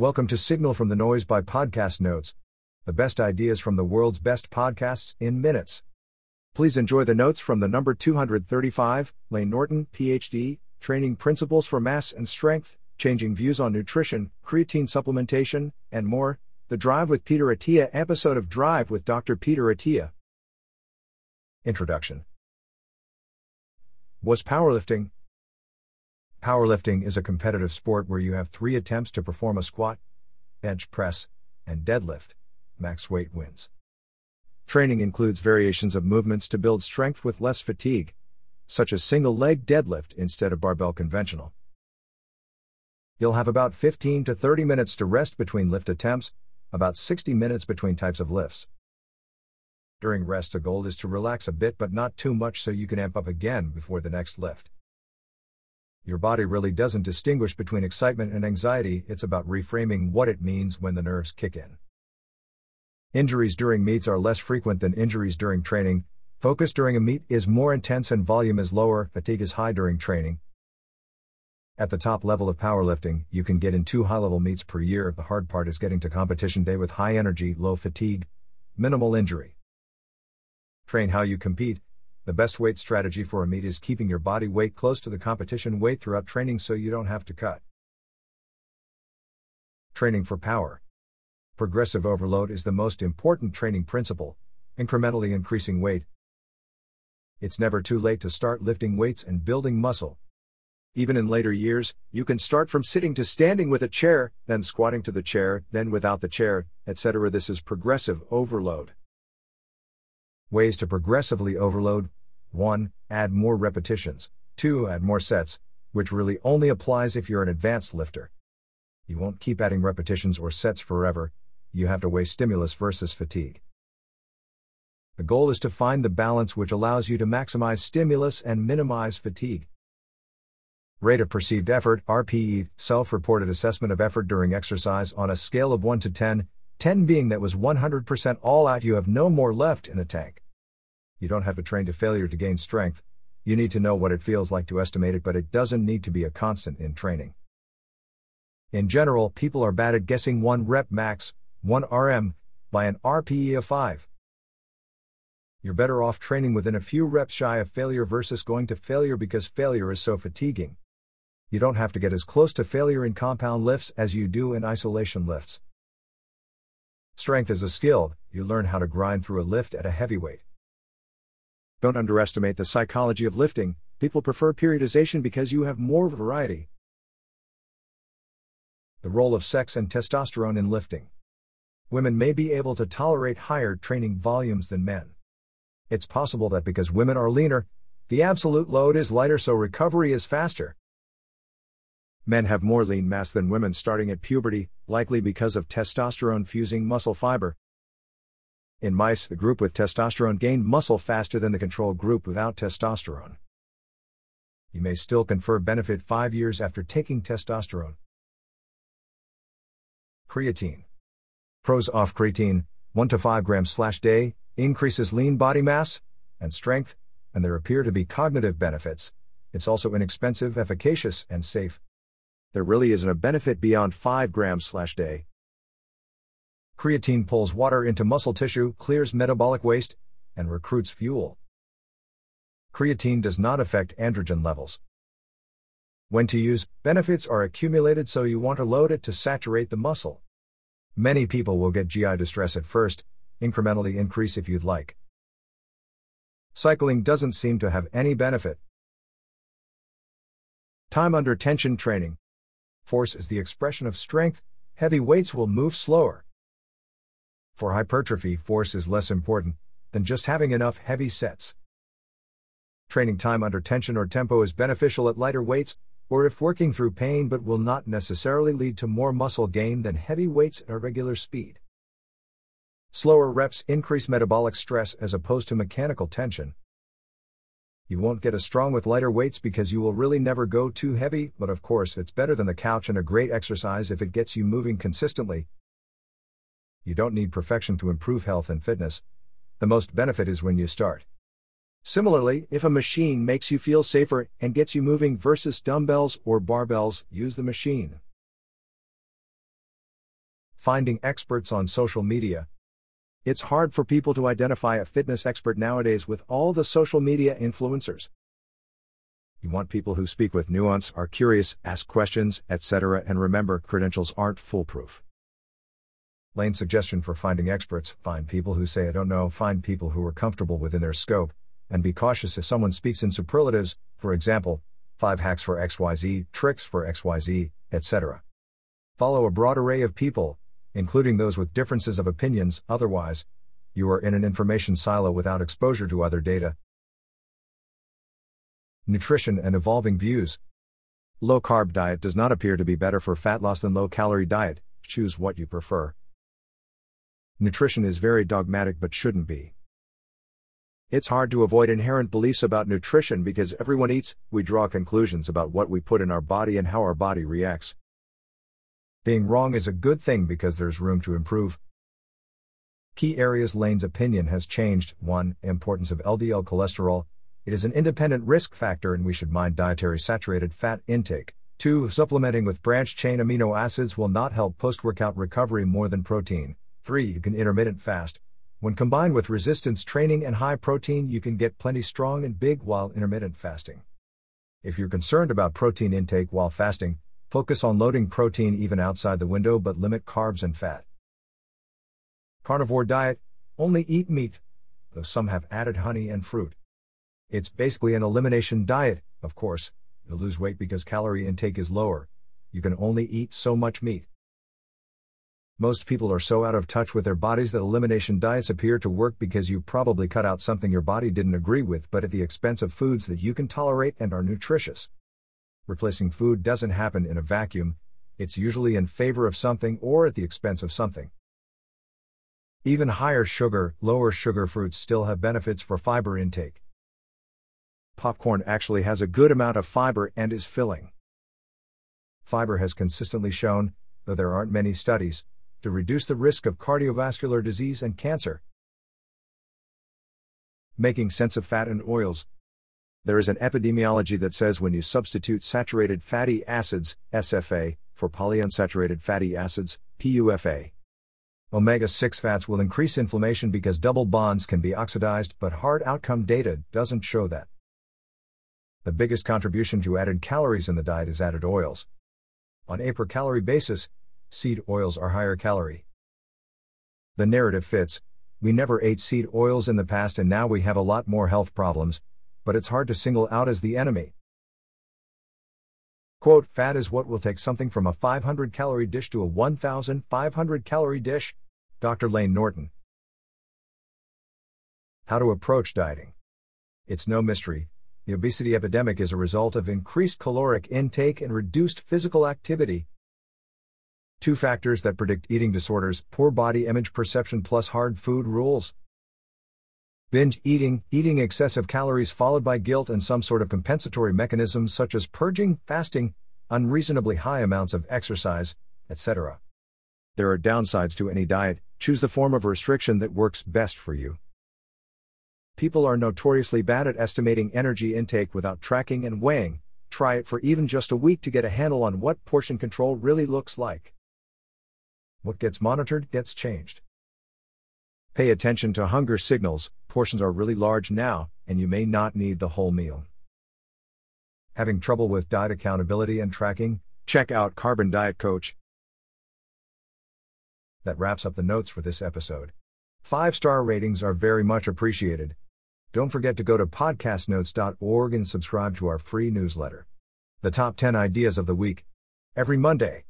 Welcome to Signal from the Noise by Podcast Notes, the best ideas from the world's best podcasts in minutes. Please enjoy the notes from the number 235, Layne Norton, PhD, Training Principles for Mass and Strength, Changing Views on Nutrition, Creatine Supplementation, and more. The Drive with Peter Attia episode of Drive with Dr. Peter Attia. Introduction Was powerlifting Powerlifting is a competitive sport where you have three attempts to perform a squat, bench press, and deadlift. Max weight wins. Training includes variations of movements to build strength with less fatigue, such as single leg deadlift instead of barbell conventional. You'll have about 15 to 30 minutes to rest between lift attempts, about 60 minutes between types of lifts. During rest, the goal is to relax a bit but not too much so you can amp up again before the next lift. Your body really doesn't distinguish between excitement and anxiety, it's about reframing what it means when the nerves kick in. Injuries during meets are less frequent than injuries during training. Focus during a meet is more intense and volume is lower, fatigue is high during training. At the top level of powerlifting, you can get in two high level meets per year. The hard part is getting to competition day with high energy, low fatigue, minimal injury. Train how you compete, the best weight strategy for a meet is keeping your body weight close to the competition weight throughout training so you don't have to cut. Training for power. Progressive overload is the most important training principle, incrementally increasing weight. It's never too late to start lifting weights and building muscle. Even in later years, you can start from sitting to standing with a chair, then squatting to the chair, then without the chair, etc. This is progressive overload. Ways to progressively overload 1. Add more repetitions. 2. Add more sets, which really only applies if you're an advanced lifter. You won't keep adding repetitions or sets forever, you have to weigh stimulus versus fatigue. The goal is to find the balance which allows you to maximize stimulus and minimize fatigue. Rate of perceived effort, RPE, self reported assessment of effort during exercise on a scale of 1 to 10, 10 being that was 100% all out, you have no more left in the tank. You don't have to train to failure to gain strength, you need to know what it feels like to estimate it, but it doesn't need to be a constant in training. In general, people are bad at guessing 1 rep max, 1 RM, by an RPE of 5. You're better off training within a few reps shy of failure versus going to failure because failure is so fatiguing. You don't have to get as close to failure in compound lifts as you do in isolation lifts. Strength is a skill, you learn how to grind through a lift at a heavy weight. Don't underestimate the psychology of lifting, people prefer periodization because you have more variety. The role of sex and testosterone in lifting. Women may be able to tolerate higher training volumes than men. It's possible that because women are leaner, the absolute load is lighter so recovery is faster. Men have more lean mass than women starting at puberty, likely because of testosterone fusing muscle fiber. In mice, the group with testosterone gained muscle faster than the control group without testosterone. You may still confer benefit 5 years after taking testosterone. Creatine. Pros off creatine, 1 to 5 grams slash day, increases lean body mass and strength, and there appear to be cognitive benefits. It's also inexpensive, efficacious, and safe there really isn't a benefit beyond 5 grams slash day. Creatine pulls water into muscle tissue, clears metabolic waste, and recruits fuel. Creatine does not affect androgen levels. When to use, benefits are accumulated so you want to load it to saturate the muscle. Many people will get GI distress at first, incrementally increase if you'd like. Cycling doesn't seem to have any benefit. Time under tension training. Force is the expression of strength, heavy weights will move slower. For hypertrophy, force is less important than just having enough heavy sets. Training time under tension or tempo is beneficial at lighter weights, or if working through pain, but will not necessarily lead to more muscle gain than heavy weights at a regular speed. Slower reps increase metabolic stress as opposed to mechanical tension, you won't get as strong with lighter weights because you will really never go too heavy, but of course, it's better than the couch and a great exercise if it gets you moving consistently. You don't need perfection to improve health and fitness. The most benefit is when you start. Similarly, if a machine makes you feel safer and gets you moving versus dumbbells or barbells, use the machine. Finding experts on social media. It's hard for people to identify a fitness expert nowadays with all the social media influencers. You want people who speak with nuance, are curious, ask questions, etc., and remember, credentials aren't foolproof. Layne suggestion for finding experts find people who say I don't know, find people who are comfortable within their scope, and be cautious if someone speaks in superlatives, for example, 5 hacks for XYZ, tricks for XYZ, etc. Follow a broad array of people, including those with differences of opinions, otherwise, you are in an information silo without exposure to other data. Nutrition and evolving views. Low carb diet does not appear to be better for fat loss than low calorie diet, choose what you prefer. Nutrition is very dogmatic but shouldn't be. It's hard to avoid inherent beliefs about nutrition because everyone eats, we draw conclusions about what we put in our body and how our body reacts. Being wrong is a good thing because there's room to improve. Key areas Layne's opinion has changed 1. Importance of LDL cholesterol. It is an independent risk factor and we should mind dietary saturated fat intake. 2. Supplementing with branched chain amino acids will not help post workout recovery more than protein. 3. You can intermittent fast. When combined with resistance training and high protein, you can get plenty strong and big while intermittent fasting. If you're concerned about protein intake while fasting, Focus on loading protein even outside the window but limit carbs and fat. Carnivore diet only eat meat, though some have added honey and fruit. It's basically an elimination diet, of course. You'll lose weight because calorie intake is lower. You can only eat so much meat. Most people are so out of touch with their bodies that elimination diets appear to work because you probably cut out something your body didn't agree with but at the expense of foods that you can tolerate and are nutritious. Replacing food doesn't happen in a vacuum, it's usually in favor of something or at the expense of something. Even higher sugar, lower sugar fruits still have benefits for fiber intake. Popcorn actually has a good amount of fiber and is filling. Fiber has consistently shown, though there aren't many studies, to reduce the risk of cardiovascular disease and cancer. Making sense of fat and oils, there is an epidemiology that says when you substitute saturated fatty acids, SFA, for polyunsaturated fatty acids, PUFA, omega 6 fats will increase inflammation because double bonds can be oxidized, but hard outcome data doesn't show that. The biggest contribution to added calories in the diet is added oils. On a per calorie basis, seed oils are higher calorie. The narrative fits we never ate seed oils in the past and now we have a lot more health problems, but it's hard to single out as the enemy. Quote, fat is what will take something from a 500 calorie dish to a 1,500 calorie dish. Dr. Layne Norton. How to approach dieting. It's no mystery. The obesity epidemic is a result of increased caloric intake and reduced physical activity. Two factors that predict eating disorders poor body image perception plus hard food rules. Binge eating, eating excessive calories followed by guilt and some sort of compensatory mechanism such as purging, fasting, unreasonably high amounts of exercise, etc. There are downsides to any diet, choose the form of restriction that works best for you. People are notoriously bad at estimating energy intake without tracking and weighing, try it for even just a week to get a handle on what portion control really looks like. What gets monitored gets changed. Pay attention to hunger signals, portions are really large now, and you may not need the whole meal. Having trouble with diet accountability and tracking? Check out Carbon Diet Coach. That wraps up the notes for this episode. Five star ratings are very much appreciated. Don't forget to go to podcastnotes.org and subscribe to our free newsletter. The top 10 ideas of the week. Every Monday.